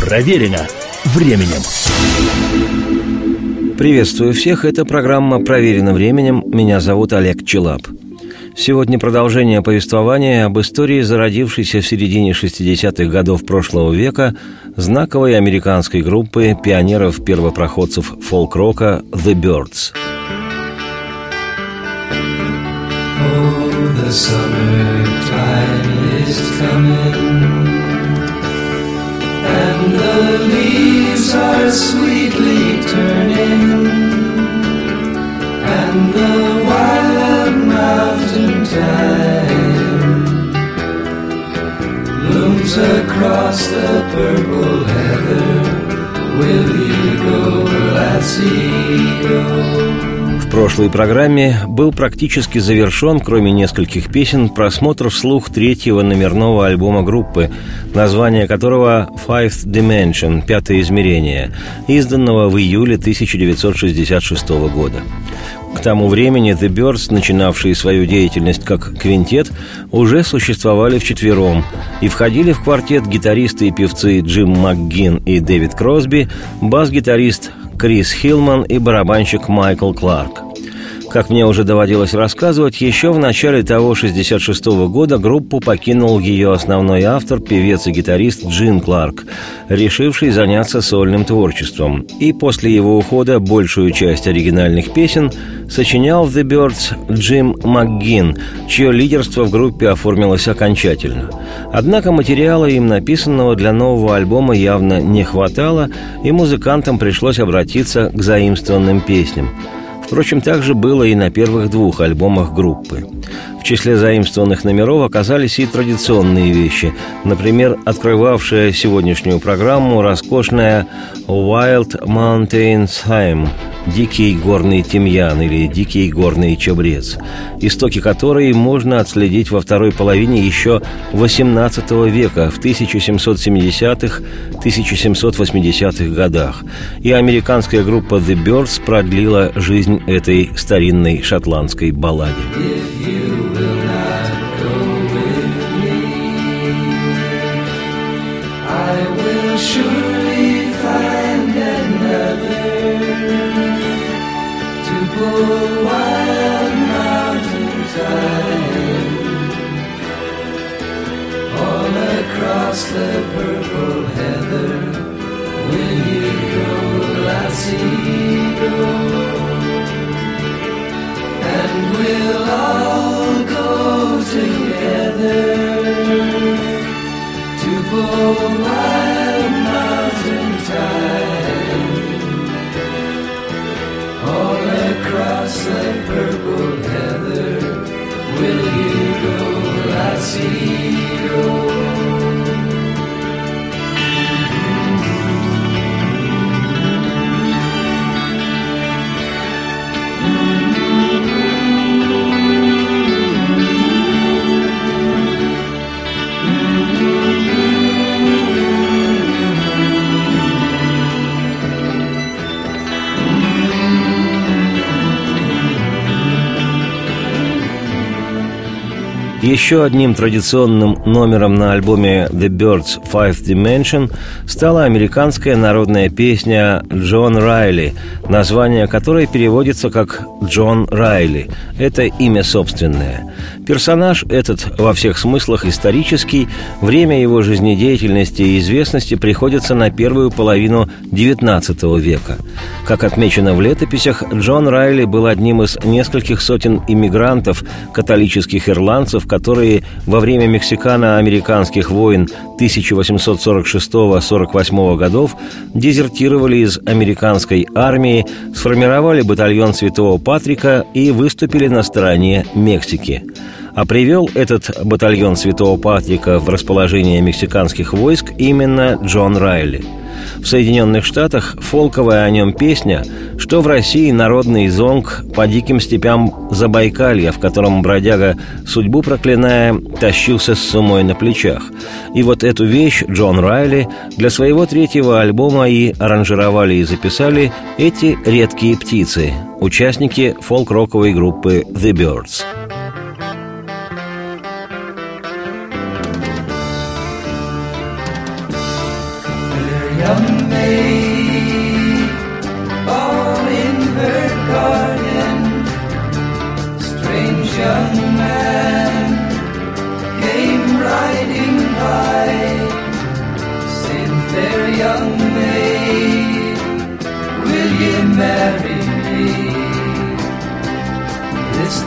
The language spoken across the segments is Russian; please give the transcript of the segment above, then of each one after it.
Проверено временем. Приветствую всех, это программа «Проверено временем». Меня зовут Олег Челап. Сегодня продолжение повествования об истории, зародившейся в середине 60-х годов прошлого века знаковой американской группы пионеров-первопроходцев фолк-рока «The Birds». Oh, the summertime is coming are sweetly turning And the wild mountain thyme Blooms across the purple heather Will you go, lassie, go? Прошлой программе был практически завершен, кроме нескольких песен, просмотр вслух третьего номерного альбома группы, название которого «Fifth Dimension» – «Пятое измерение», изданного в июле 1966 года. К тому времени The Birds, начинавшие свою деятельность как квинтет, уже существовали вчетвером и входили в квартет гитаристы и певцы Джим МакГин и Дэвид Кросби, бас-гитарист Крис Хилман и барабанщик Майкл Кларк. Как мне уже доводилось рассказывать, еще в начале того 66 -го года группу покинул ее основной автор, певец и гитарист Джин Кларк, решивший заняться сольным творчеством. И после его ухода большую часть оригинальных песен сочинял The Birds Джим МакГин, чье лидерство в группе оформилось окончательно. Однако материала им написанного для нового альбома явно не хватало, и музыкантам пришлось обратиться к заимствованным песням. Впрочем, так же было и на первых двух альбомах группы. В числе заимствованных номеров оказались и традиционные вещи, например, открывавшая сегодняшнюю программу роскошная «Wild Mountains Hymn» «Дикий горный тимьян» или «Дикий горный чабрец», истоки которой можно отследить во второй половине еще XVIII века, в 1770-1780-х годах. И американская группа The Birds продлила жизнь этой старинной шотландской балладе. surely find another to pull wild mountains high all across the purple heather. When you go, I see go, and we'll all go together to pull wild. violas purple Еще одним традиционным номером на альбоме The Birds Five Dimension стала американская народная песня «Джон Райли», название которой переводится как «Джон Райли». Это имя собственное. Персонаж этот во всех смыслах исторический, время его жизнедеятельности и известности приходится на первую половину XIX века. Как отмечено в летописях, Джон Райли был одним из нескольких сотен иммигрантов, католических ирландцев, которые во время мексикано-американских войн 1846-48 годов дезертировали из американской армии, сформировали батальон Святого Патрика и выступили на стороне Мексики а привел этот батальон Святого Патрика в расположение мексиканских войск именно Джон Райли – в Соединенных Штатах фолковая о нем песня, что в России народный зонг по диким степям Забайкалья, в котором бродяга, судьбу проклиная, тащился с сумой на плечах. И вот эту вещь Джон Райли для своего третьего альбома и аранжировали и записали эти редкие птицы, участники фолк-роковой группы The Birds.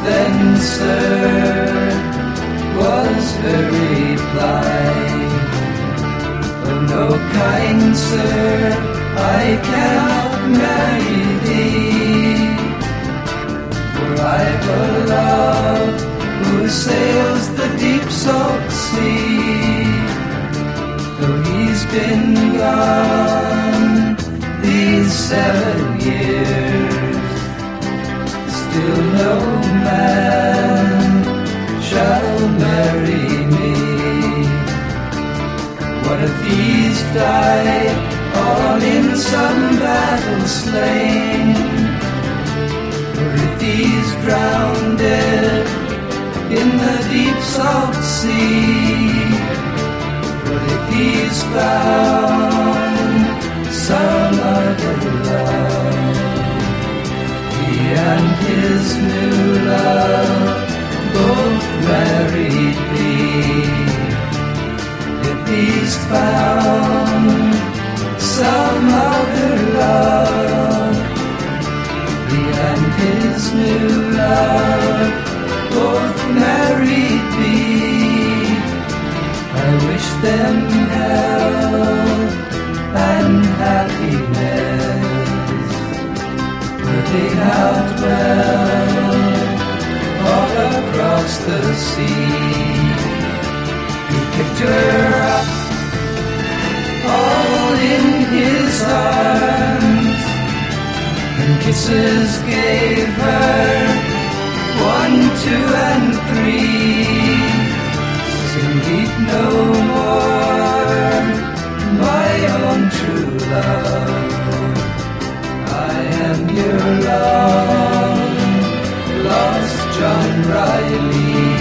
Then, sir, was her reply. No, kind sir, I cannot marry thee. For I've a love who sails the deep salt sea. Though he's been gone these seven years, still no man shall marry. What if these die all in some battle slain? Or if these drowned in the deep salt sea? What if these found some other love? He and his new love both married me he's found some other love. He and his new love both married me. I wish them health and happiness. They now dwell all across the sea picked up all in his arms and kisses gave her one, two, and three. Sing weep no more, my own true love. I am your long lost John Riley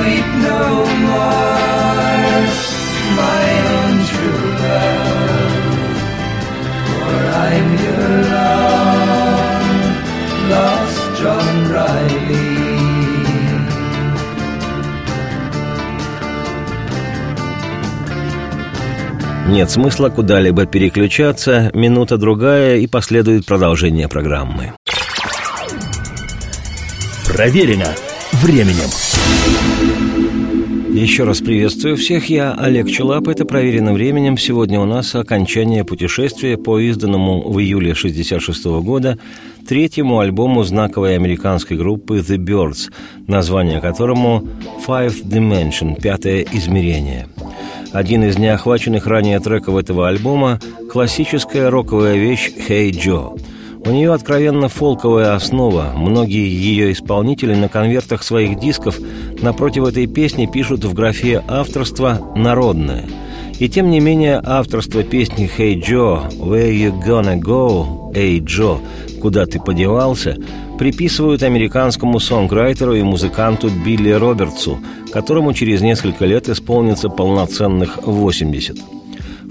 weep no more, my own true love, for I'm your long lost John Riley. Нет смысла куда-либо переключаться, минута-другая и последует продолжение программы. Проверено временем. Еще раз приветствую всех. Я Олег Челап. Это «Проверено временем». Сегодня у нас окончание путешествия по изданному в июле 1966 года третьему альбому знаковой американской группы The Birds, название которому «Five Dimension» – «Пятое измерение». Один из неохваченных ранее треков этого альбома – классическая роковая вещь «Hey Joe», у нее откровенно фолковая основа. Многие ее исполнители на конвертах своих дисков напротив этой песни пишут в графе авторства «народное». И тем не менее авторство песни «Hey Joe», «Where you gonna go?» «Эй, Джо», «Куда ты подевался?» приписывают американскому сонграйтеру и музыканту Билли Робертсу, которому через несколько лет исполнится полноценных 80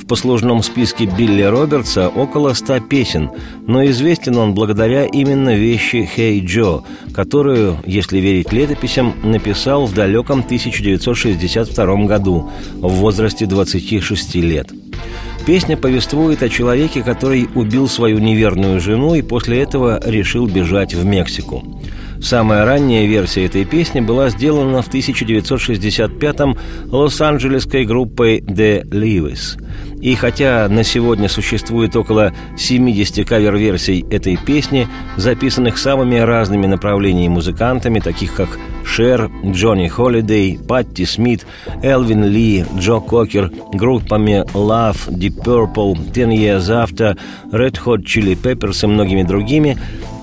послужном списке Билли Робертса около ста песен, но известен он благодаря именно вещи «Хей hey Джо», которую, если верить летописям, написал в далеком 1962 году в возрасте 26 лет. Песня повествует о человеке, который убил свою неверную жену и после этого решил бежать в Мексику. Самая ранняя версия этой песни была сделана в 1965-м лос-анджелесской группой The Leaves. И хотя на сегодня существует около 70 кавер-версий этой песни, записанных самыми разными направлениями музыкантами, таких как Шер, Джонни Холидей, Патти Смит, Элвин Ли, Джо Кокер, группами Love, Deep Purple, Ten Years After, Red Hot Chili Peppers и многими другими,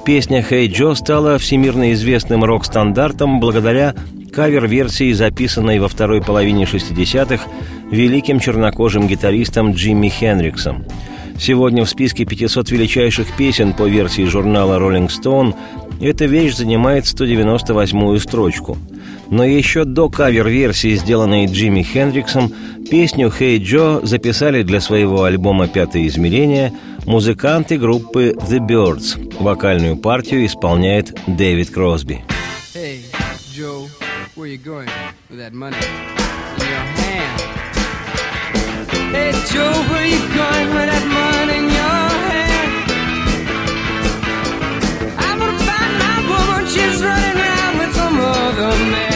Песня «Хей hey Джо» стала всемирно известным рок-стандартом благодаря кавер-версии, записанной во второй половине 60-х великим чернокожим гитаристом Джимми Хенриксом. Сегодня в списке 500 величайших песен по версии журнала Rolling Stone эта вещь занимает 198-ю строчку. Но еще до кавер-версии, сделанной Джимми Хендриксом, песню «Hey Joe» записали для своего альбома «Пятое измерение» музыканты группы The Birds. Вокальную партию исполняет Дэвид Кросби. Hey, Joe, where you going with that money in your hand? Hey, Joe, where you going with that money in your hand? I'm gonna find my woman, she's running around with some other man.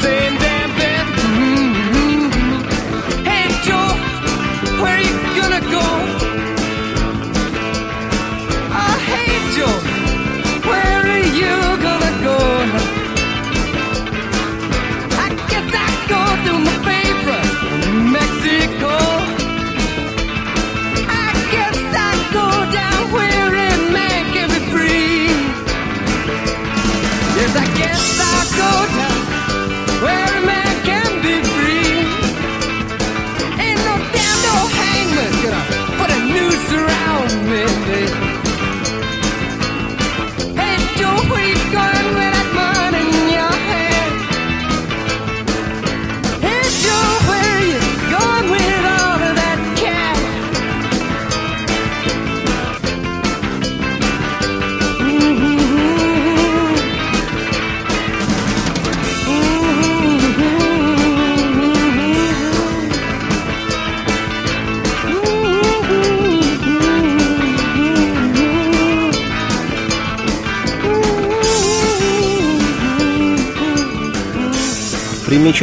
same day.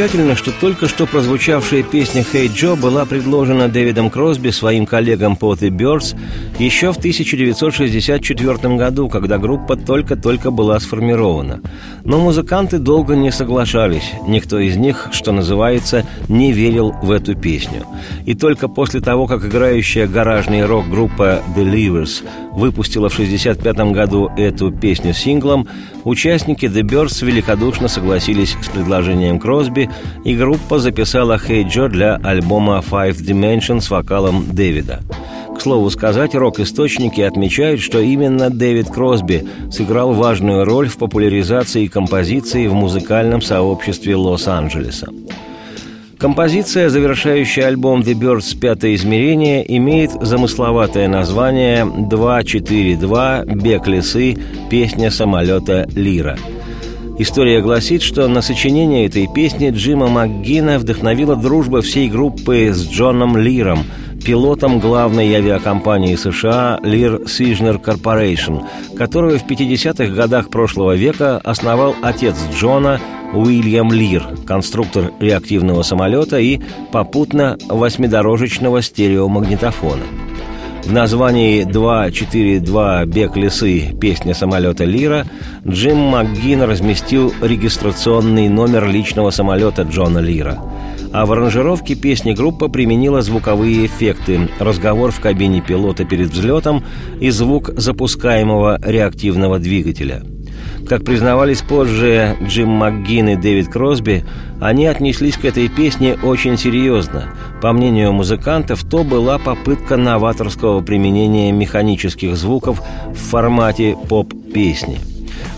Примечательно, что только что прозвучавшая песня «Hey Joe» была предложена Дэвидом Кросби своим коллегам по The Birds еще в 1964 году, когда группа только-только была сформирована. Но музыканты долго не соглашались, никто из них, что называется, не верил в эту песню. И только после того, как играющая гаражный рок-группа The Leavers выпустила в 1965 году эту песню синглом, участники The Birds великодушно согласились с предложением Кросби, и группа записала «Hey Joe» для альбома «Five Dimensions» с вокалом Дэвида. К слову сказать, рок-источники отмечают, что именно Дэвид Кросби сыграл важную роль в популяризации композиции в музыкальном сообществе Лос-Анджелеса. Композиция, завершающая альбом The Birds «Пятое измерение», имеет замысловатое название «242. Бег лисы. Песня самолета Лира». История гласит, что на сочинение этой песни Джима МакГина вдохновила дружба всей группы с Джоном Лиром, пилотом главной авиакомпании США Lear Сижнер Corporation, которую в 50-х годах прошлого века основал отец Джона – Уильям Лир, конструктор реактивного самолета и попутно восьмидорожечного стереомагнитофона. В названии «242 Бег лисы. Песня самолета Лира» Джим МакГин разместил регистрационный номер личного самолета Джона Лира. А в аранжировке песни группа применила звуковые эффекты, разговор в кабине пилота перед взлетом и звук запускаемого реактивного двигателя – как признавались позже Джим МакГин и Дэвид Кросби, они отнеслись к этой песне очень серьезно. По мнению музыкантов, то была попытка новаторского применения механических звуков в формате поп-песни.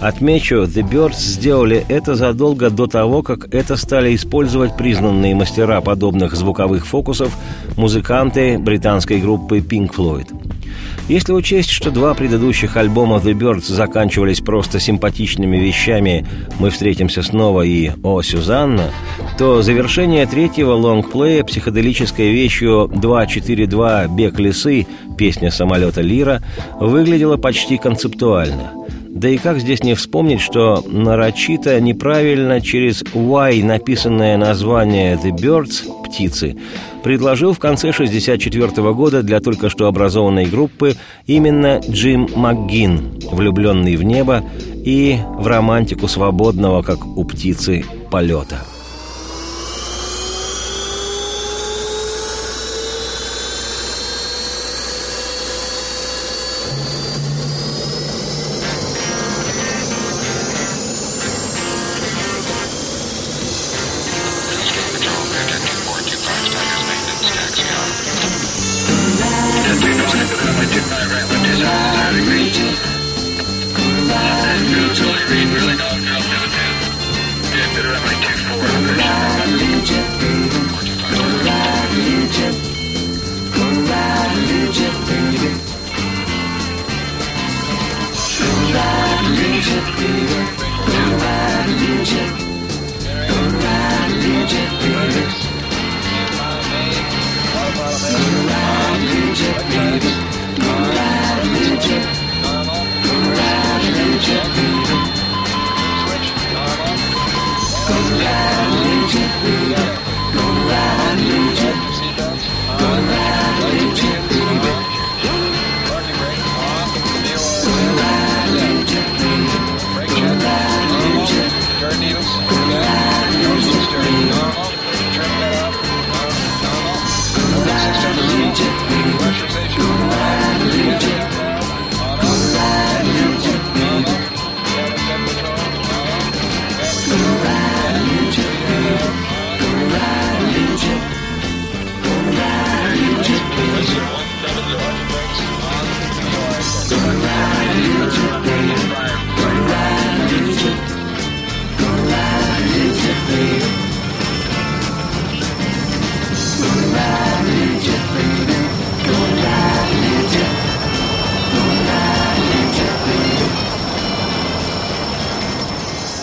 Отмечу, The Birds сделали это задолго до того, как это стали использовать признанные мастера подобных звуковых фокусов музыканты британской группы Pink Floyd – если учесть, что два предыдущих альбома The Birds заканчивались просто симпатичными вещами «Мы встретимся снова» и «О, Сюзанна», то завершение третьего лонгплея психоделической вещью «242. Бег лисы» песня самолета Лира выглядело почти концептуально – Да и как здесь не вспомнить, что нарочито неправильно через Y написанное название «The Birds» – «Птицы» предложил в конце 1964 года для только что образованной группы именно Джим МакГин, влюбленный в небо и в романтику свободного, как у птицы, полета –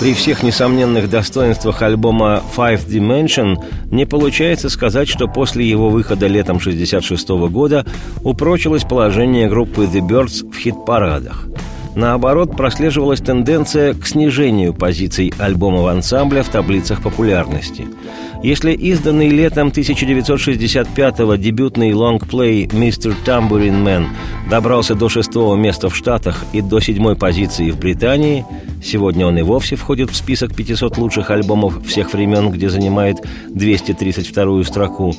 При всех несомненных достоинствах альбома Five Dimension не получается сказать, что после его выхода летом 1966 года упрочилось положение группы The Birds в хит-парадах. Наоборот, прослеживалась тенденция к снижению позиций альбома ансамбля в таблицах популярности – если изданный летом 1965-го дебютный лонгплей «Мистер Tambourine Man» добрался до шестого места в Штатах и до седьмой позиции в Британии, сегодня он и вовсе входит в список 500 лучших альбомов всех времен, где занимает 232-ю строку,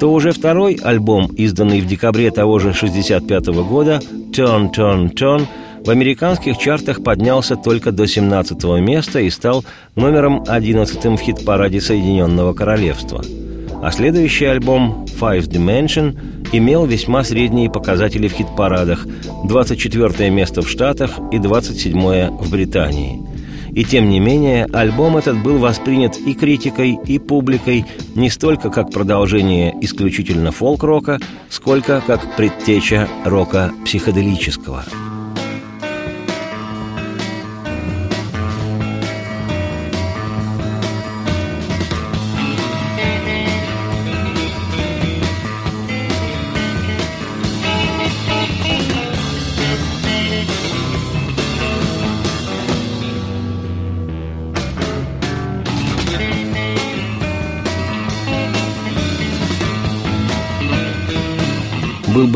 то уже второй альбом, изданный в декабре того же 65 -го года «Turn, Turn, Turn», в американских чартах поднялся только до 17 места и стал номером 11 в хит-параде Соединенного Королевства. А следующий альбом «Five Dimension» имел весьма средние показатели в хит-парадах – 24 место в Штатах и 27 в Британии. И тем не менее, альбом этот был воспринят и критикой, и публикой не столько как продолжение исключительно фолк-рока, сколько как предтеча рока психоделического –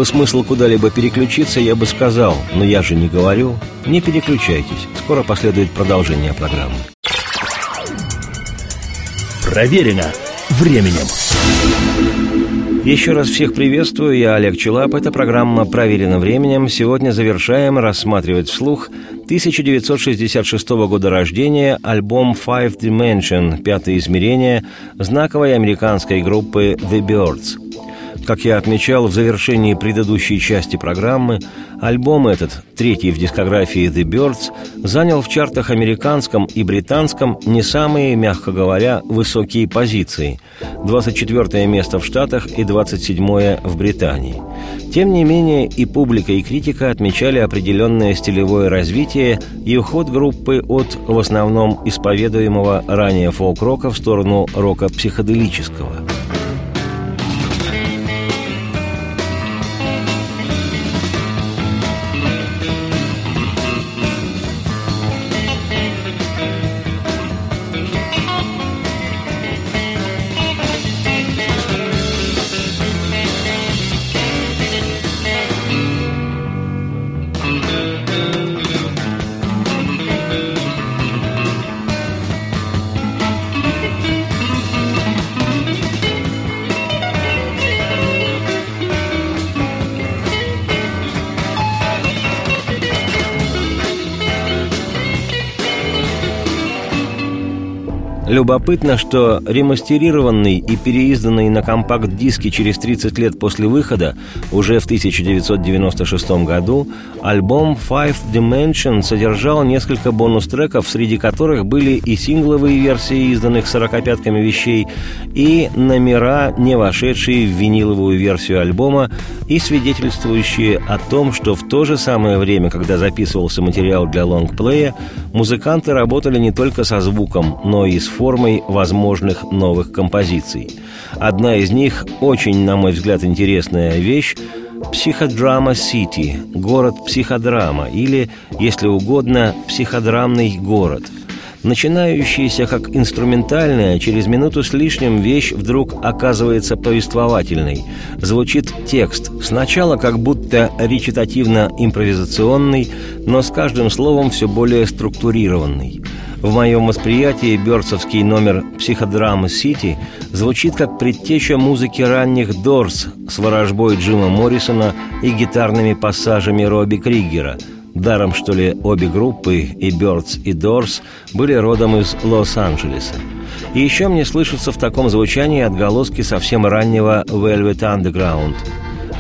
бы смысл куда-либо переключиться, я бы сказал, но я же не говорю. Не переключайтесь, скоро последует продолжение программы. Проверено временем. Еще раз всех приветствую, я Олег Челап. Эта программа «Проверено временем». Сегодня завершаем рассматривать вслух 1966 года рождения альбом Five Dimension, пятое измерение, знаковой американской группы The Birds – как я отмечал в завершении предыдущей части программы, альбом этот, третий в дискографии The Birds, занял в чартах американском и британском не самые, мягко говоря, высокие позиции – 24 место в Штатах и 27 в Британии. Тем не менее, и публика, и критика отмечали определенное стилевое развитие и уход группы от, в основном, исповедуемого ранее фолк-рока в сторону рока психоделического – Любопытно, что ремастерированный и переизданный на компакт-диске через 30 лет после выхода, уже в 1996 году, альбом Five Dimension содержал несколько бонус-треков, среди которых были и сингловые версии изданных сорокопятками вещей, и номера, не вошедшие в виниловую версию альбома, и свидетельствующие о том, что в то же самое время, когда записывался материал для лонгплея, музыканты работали не только со звуком, но и с формой возможных новых композиций. Одна из них, очень, на мой взгляд, интересная вещь, Психодрама Сити, город психодрама, или, если угодно, психодрамный город – Начинающаяся как инструментальная, через минуту с лишним вещь вдруг оказывается повествовательной. Звучит текст, сначала как будто речитативно-импровизационный, но с каждым словом все более структурированный. В моем восприятии бёрдсовский номер «Психодрамы Сити» звучит как предтеча музыки ранних «Дорс» с ворожбой Джима Моррисона и гитарными пассажами Робби Кригера – Даром, что ли, обе группы, и Бёрдс, и Дорс, были родом из Лос-Анджелеса. И еще мне слышатся в таком звучании отголоски совсем раннего Velvet Underground.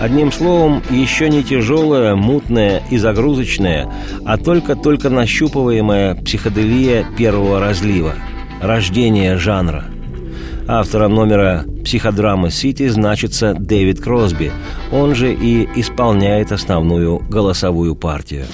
Одним словом, еще не тяжелая, мутная и загрузочная, а только-только нащупываемая психоделия первого разлива, рождение жанра – Автором номера «Психодрамы Сити» значится Дэвид Кросби. Он же и исполняет основную голосовую партию.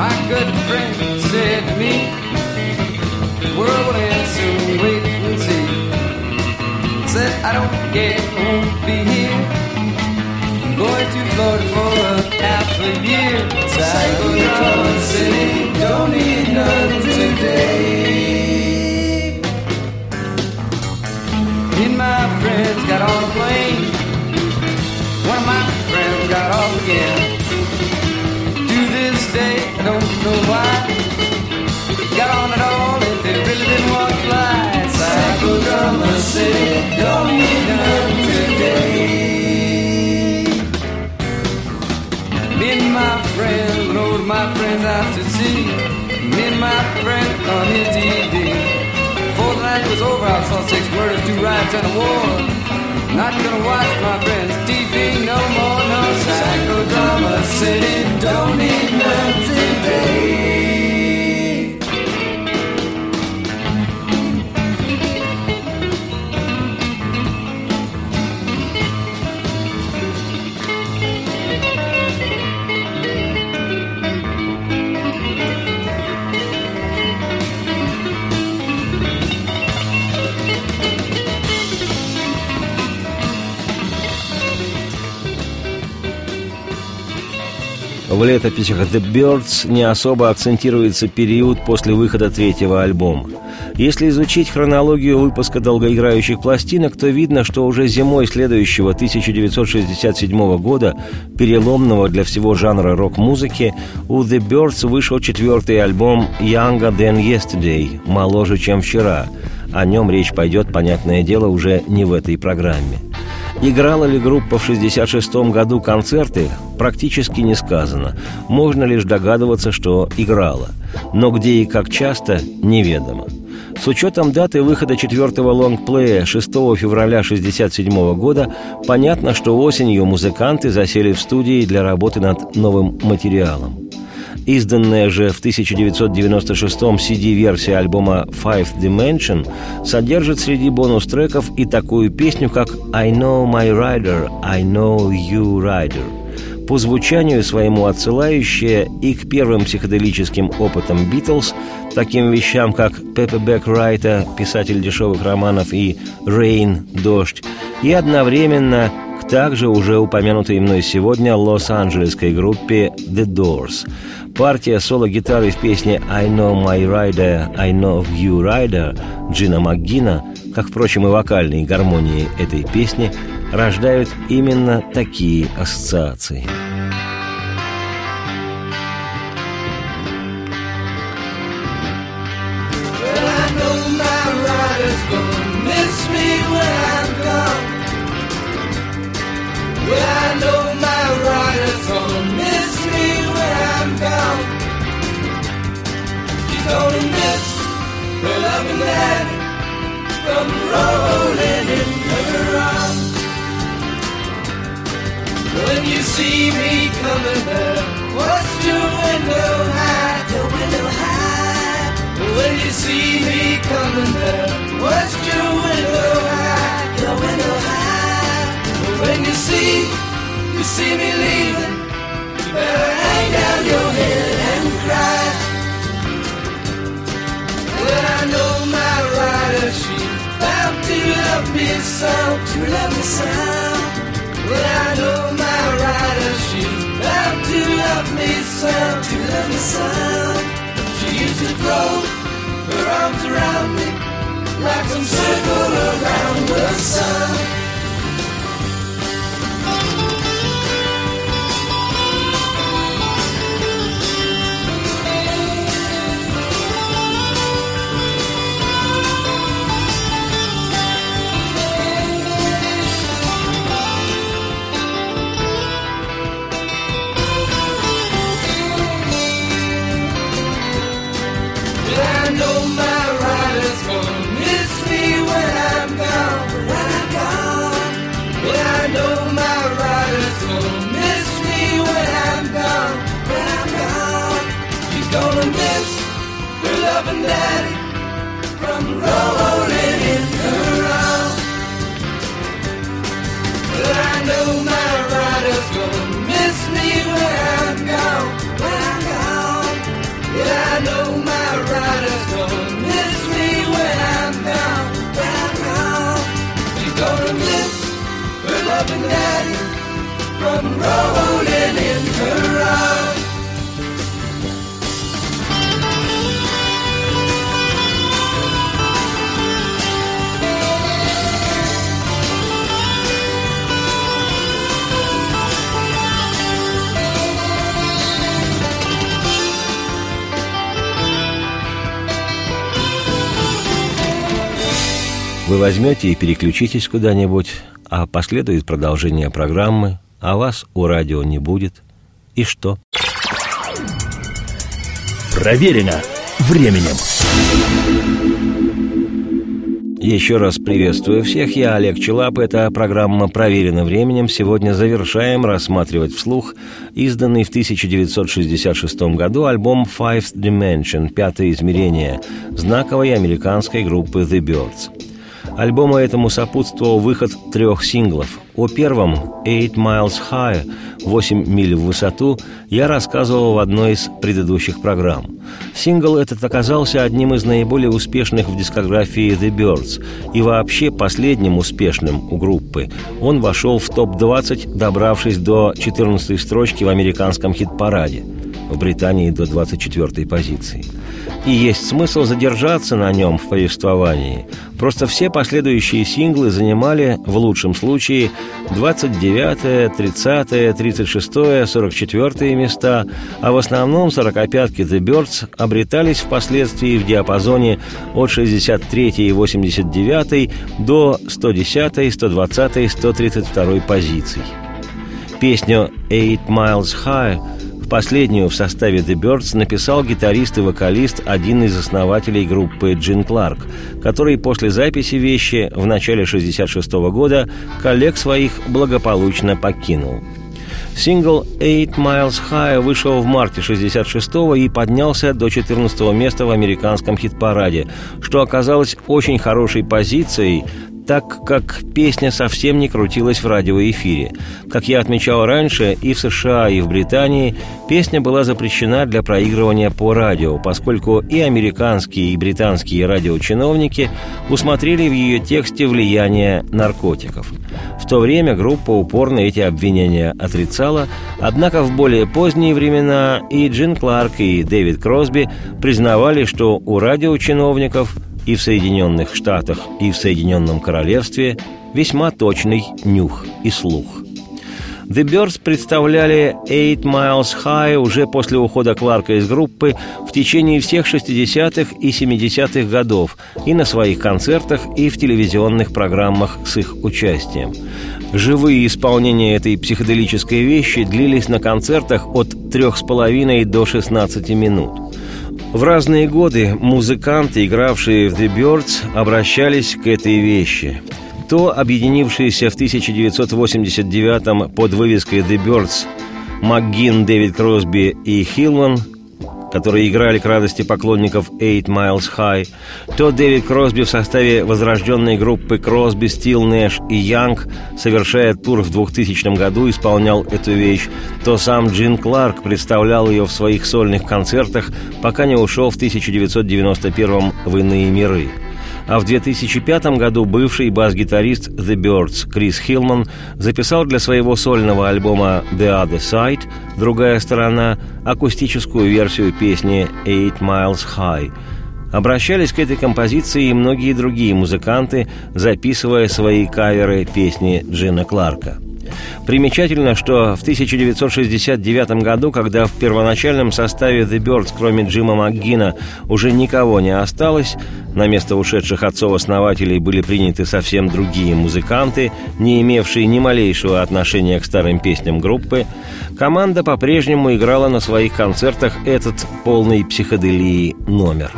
My good friend said to me, the world will end soon, wait and see. Said, I don't care, won't be here. I'm going to Florida for a half a year. Cyclone City, don't need none today. And my friends got on a plane. One of my friends got off again don't know why. Got on it all if it really didn't want to fly. Cycle city, don't need none today. Me and my friend rode my friend's out to see. Me and my friend on his TV. Before the night was over, I saw six murders, two riots, and a war. Not gonna watch my friends TV no more, no psychodrama city, don't need nothing day. В летописях The Birds не особо акцентируется период после выхода третьего альбома. Если изучить хронологию выпуска долгоиграющих пластинок, то видно, что уже зимой следующего 1967 года, переломного для всего жанра рок-музыки, у The Birds вышел четвертый альбом «Younger Than Yesterday» – «Моложе, чем вчера». О нем речь пойдет, понятное дело, уже не в этой программе – Играла ли группа в 1966 году концерты, практически не сказано. Можно лишь догадываться, что играла. Но где и как часто, неведомо. С учетом даты выхода четвертого лонгплея 6 февраля 1967 года, понятно, что осенью музыканты засели в студии для работы над новым материалом. Изданная же в 1996-м CD-версия альбома Five Dimension содержит среди бонус-треков и такую песню, как «I know my rider, I know you rider», по звучанию своему отсылающая и к первым психоделическим опытам Битлз, таким вещам, как Пеппебек Райта, писатель дешевых романов, и «Rain» — «Дождь», и одновременно также уже упомянутой мной сегодня лос-анджелесской группе «The Doors», Партия соло-гитары в песне «I know my rider, I know you rider» Джина МакГина, как, впрочем, и вокальные гармонии этой песни, рождают именно такие ассоциации. Coming there, what's your window high? Your window high. When you see me coming there, what's your window high? Your window high. When you see, you see me leaving, you better hang down your head and cry. Well, I know my rider, she bound to love me so, to love me so. Me to love me so. She used to throw her arms around me like some circle around the sun. From rolling in arms. But I know my rider's gonna miss me when I'm gone, when I'm gone. But I know my rider's gonna miss me when I'm gone, when I'm gone. She's gonna miss her loving daddy from rolling in her arms. Вы возьмете и переключитесь куда-нибудь, а последует продолжение программы, а вас у радио не будет. И что? Проверено временем. Еще раз приветствую всех, я Олег Челап, это программа «Проверено временем». Сегодня завершаем рассматривать вслух изданный в 1966 году альбом «Fifth Dimension» «Пятое измерение» знаковой американской группы «The Birds». Альбому этому сопутствовал выход трех синглов. О первом «Eight Miles High» – «8 миль в высоту» я рассказывал в одной из предыдущих программ. Сингл этот оказался одним из наиболее успешных в дискографии The Birds и вообще последним успешным у группы. Он вошел в топ-20, добравшись до 14 строчки в американском хит-параде – в Британии до 24 позиции. И есть смысл задержаться на нем в повествовании. Просто все последующие синглы занимали, в лучшем случае, 29, 30, 36, 44 места, а в основном 45-ки The Birds обретались впоследствии в диапазоне от 63 и 89 до 110, 120, 132 позиций. Песню «Eight Miles High» Последнюю в составе The Birds написал гитарист и вокалист, один из основателей группы Джин Кларк, который после записи вещи в начале 1966 года коллег своих благополучно покинул. Сингл «Eight Miles High» вышел в марте 66 и поднялся до 14 места в американском хит-параде, что оказалось очень хорошей позицией, так как песня совсем не крутилась в радиоэфире. Как я отмечал раньше, и в США, и в Британии песня была запрещена для проигрывания по радио, поскольку и американские, и британские радиочиновники усмотрели в ее тексте влияние наркотиков. В то время группа упорно эти обвинения отрицала, однако в более поздние времена и Джин Кларк, и Дэвид Кросби признавали, что у радиочиновников – и в Соединенных Штатах, и в Соединенном Королевстве весьма точный нюх и слух. The Birds представляли Eight Miles High уже после ухода Кларка из группы в течение всех 60-х и 70-х годов и на своих концертах, и в телевизионных программах с их участием. Живые исполнения этой психоделической вещи длились на концертах от 3,5 до 16 минут. В разные годы музыканты, игравшие в The Birds, обращались к этой вещи. То объединившиеся в 1989 под вывеской The Birds МакГин, Дэвид Кросби и Хилман – которые играли к радости поклонников Eight Miles High, то Дэвид Кросби в составе возрожденной группы Кросби, Стил, Нэш и Янг, совершая тур в 2000 году, исполнял эту вещь, то сам Джин Кларк представлял ее в своих сольных концертах, пока не ушел в 1991 в иные миры а в 2005 году бывший бас-гитарист The Birds Крис Хилман записал для своего сольного альбома The Other Side «Другая сторона» акустическую версию песни «Eight Miles High», Обращались к этой композиции и многие другие музыканты, записывая свои каверы песни Джина Кларка – Примечательно, что в 1969 году, когда в первоначальном составе The Birds, кроме Джима МакГина, уже никого не осталось, на место ушедших отцов-основателей были приняты совсем другие музыканты, не имевшие ни малейшего отношения к старым песням группы, команда по-прежнему играла на своих концертах этот полный психоделии номер.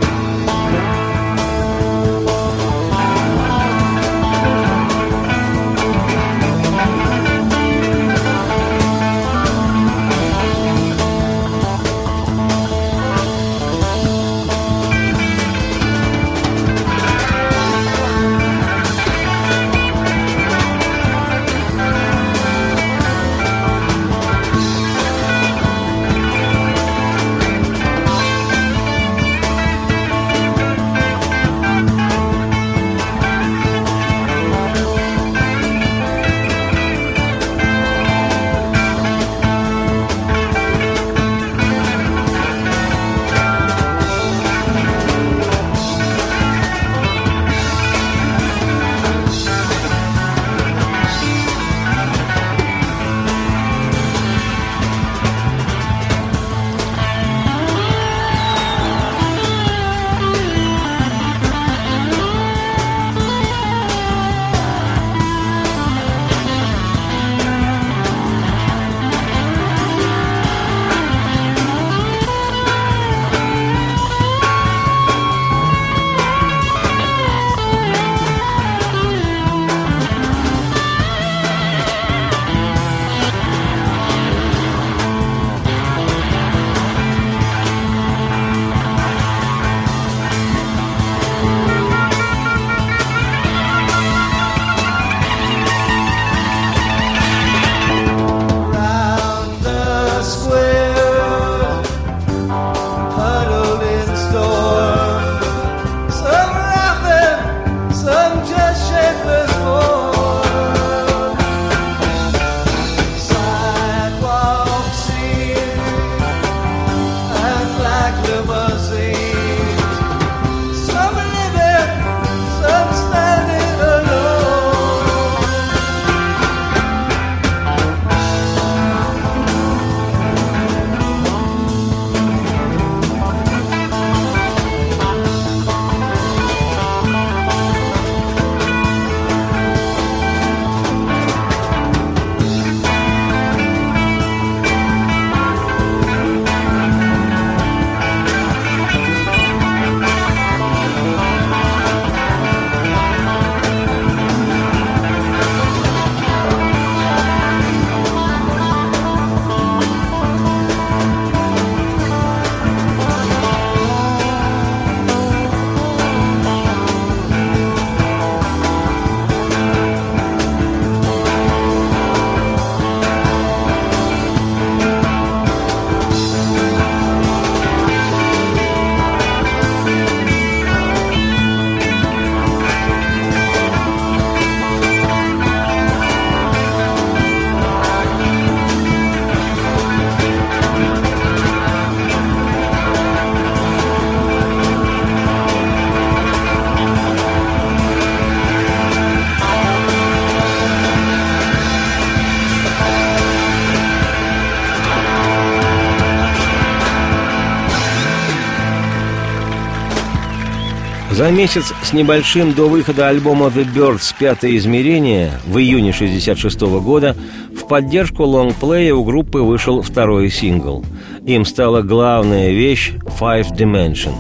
За месяц с небольшим до выхода альбома The Birds «Пятое измерение» в июне 66 года в поддержку лонгплея у группы вышел второй сингл. Им стала главная вещь «Five Dimension»,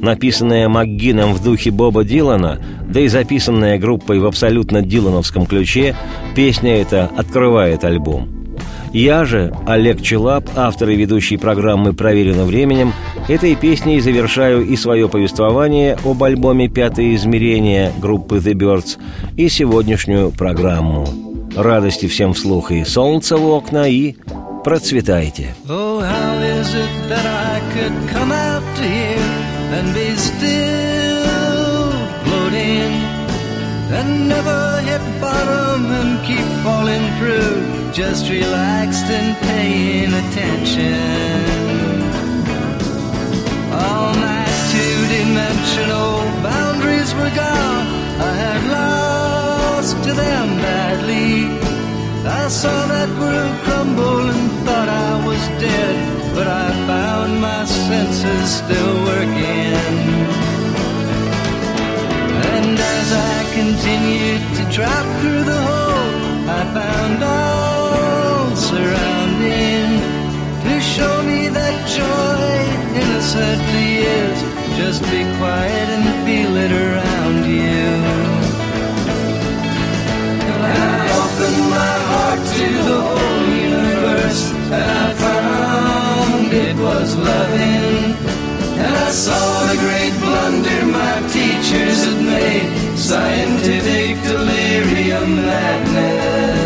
написанная МакГином в духе Боба Дилана, да и записанная группой в абсолютно дилановском ключе, песня эта открывает альбом – я же, Олег Челап, автор и ведущий программы «Проверено временем», этой песней завершаю и свое повествование об альбоме «Пятое измерение» группы The Birds и сегодняшнюю программу. Радости всем вслух и солнца в окна, и процветайте. Oh, and never hit bottom and keep falling through just relaxed and paying attention. Two-dimensional boundaries were gone. I had lost to them badly. I saw that world crumble and thought I was dead, but I found my senses still working. And as I continued to drop through the hole, I found all surrounding to show me that joy innocently is. Just be quiet and feel it around you. And I opened my heart to the whole universe, and I found it was loving. And I saw the great blunder my teachers had made, scientific delirium madness.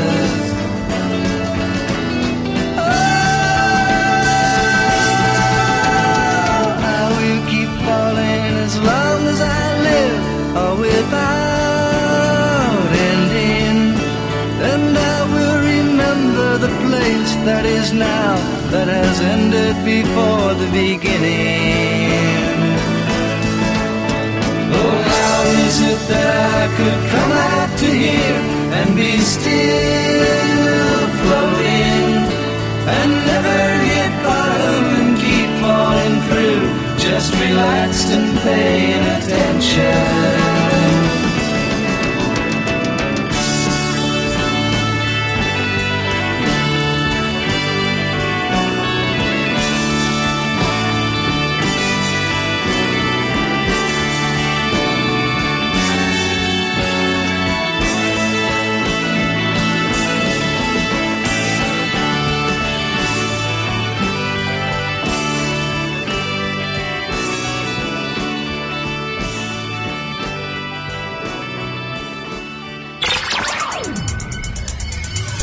Still floating and never hit bottom and keep falling through, just relaxed and paying attention?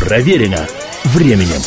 Проверено временем.